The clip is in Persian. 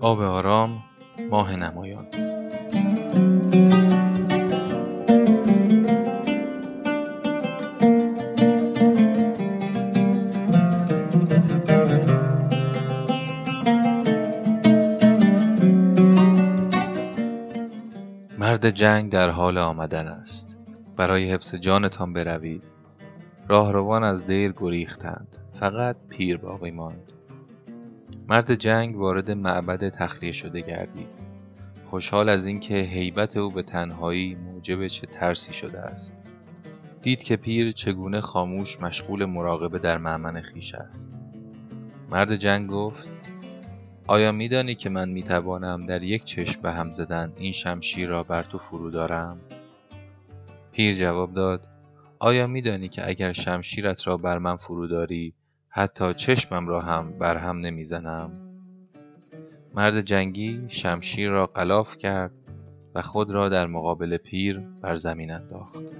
آب آرام ماه نمایان. مرد جنگ در حال آمدن است. برای حفظ جانتان بروید. راهروان از دیر گریختند. فقط پیر باقی ماند. مرد جنگ وارد معبد تخلیه شده گردید. خوشحال از اینکه هیبت او به تنهایی موجب چه ترسی شده است. دید که پیر چگونه خاموش مشغول مراقبه در معمن خیش است. مرد جنگ گفت آیا میدانی که من می‌توانم در یک چشم به هم زدن این شمشیر را بر تو فرو دارم؟ پیر جواب داد آیا میدانی که اگر شمشیرت را بر من فرو داری حتی چشمم را هم بر هم نمی‌زنم؟ مرد جنگی شمشیر را قلاف کرد و خود را در مقابل پیر بر زمین انداخت.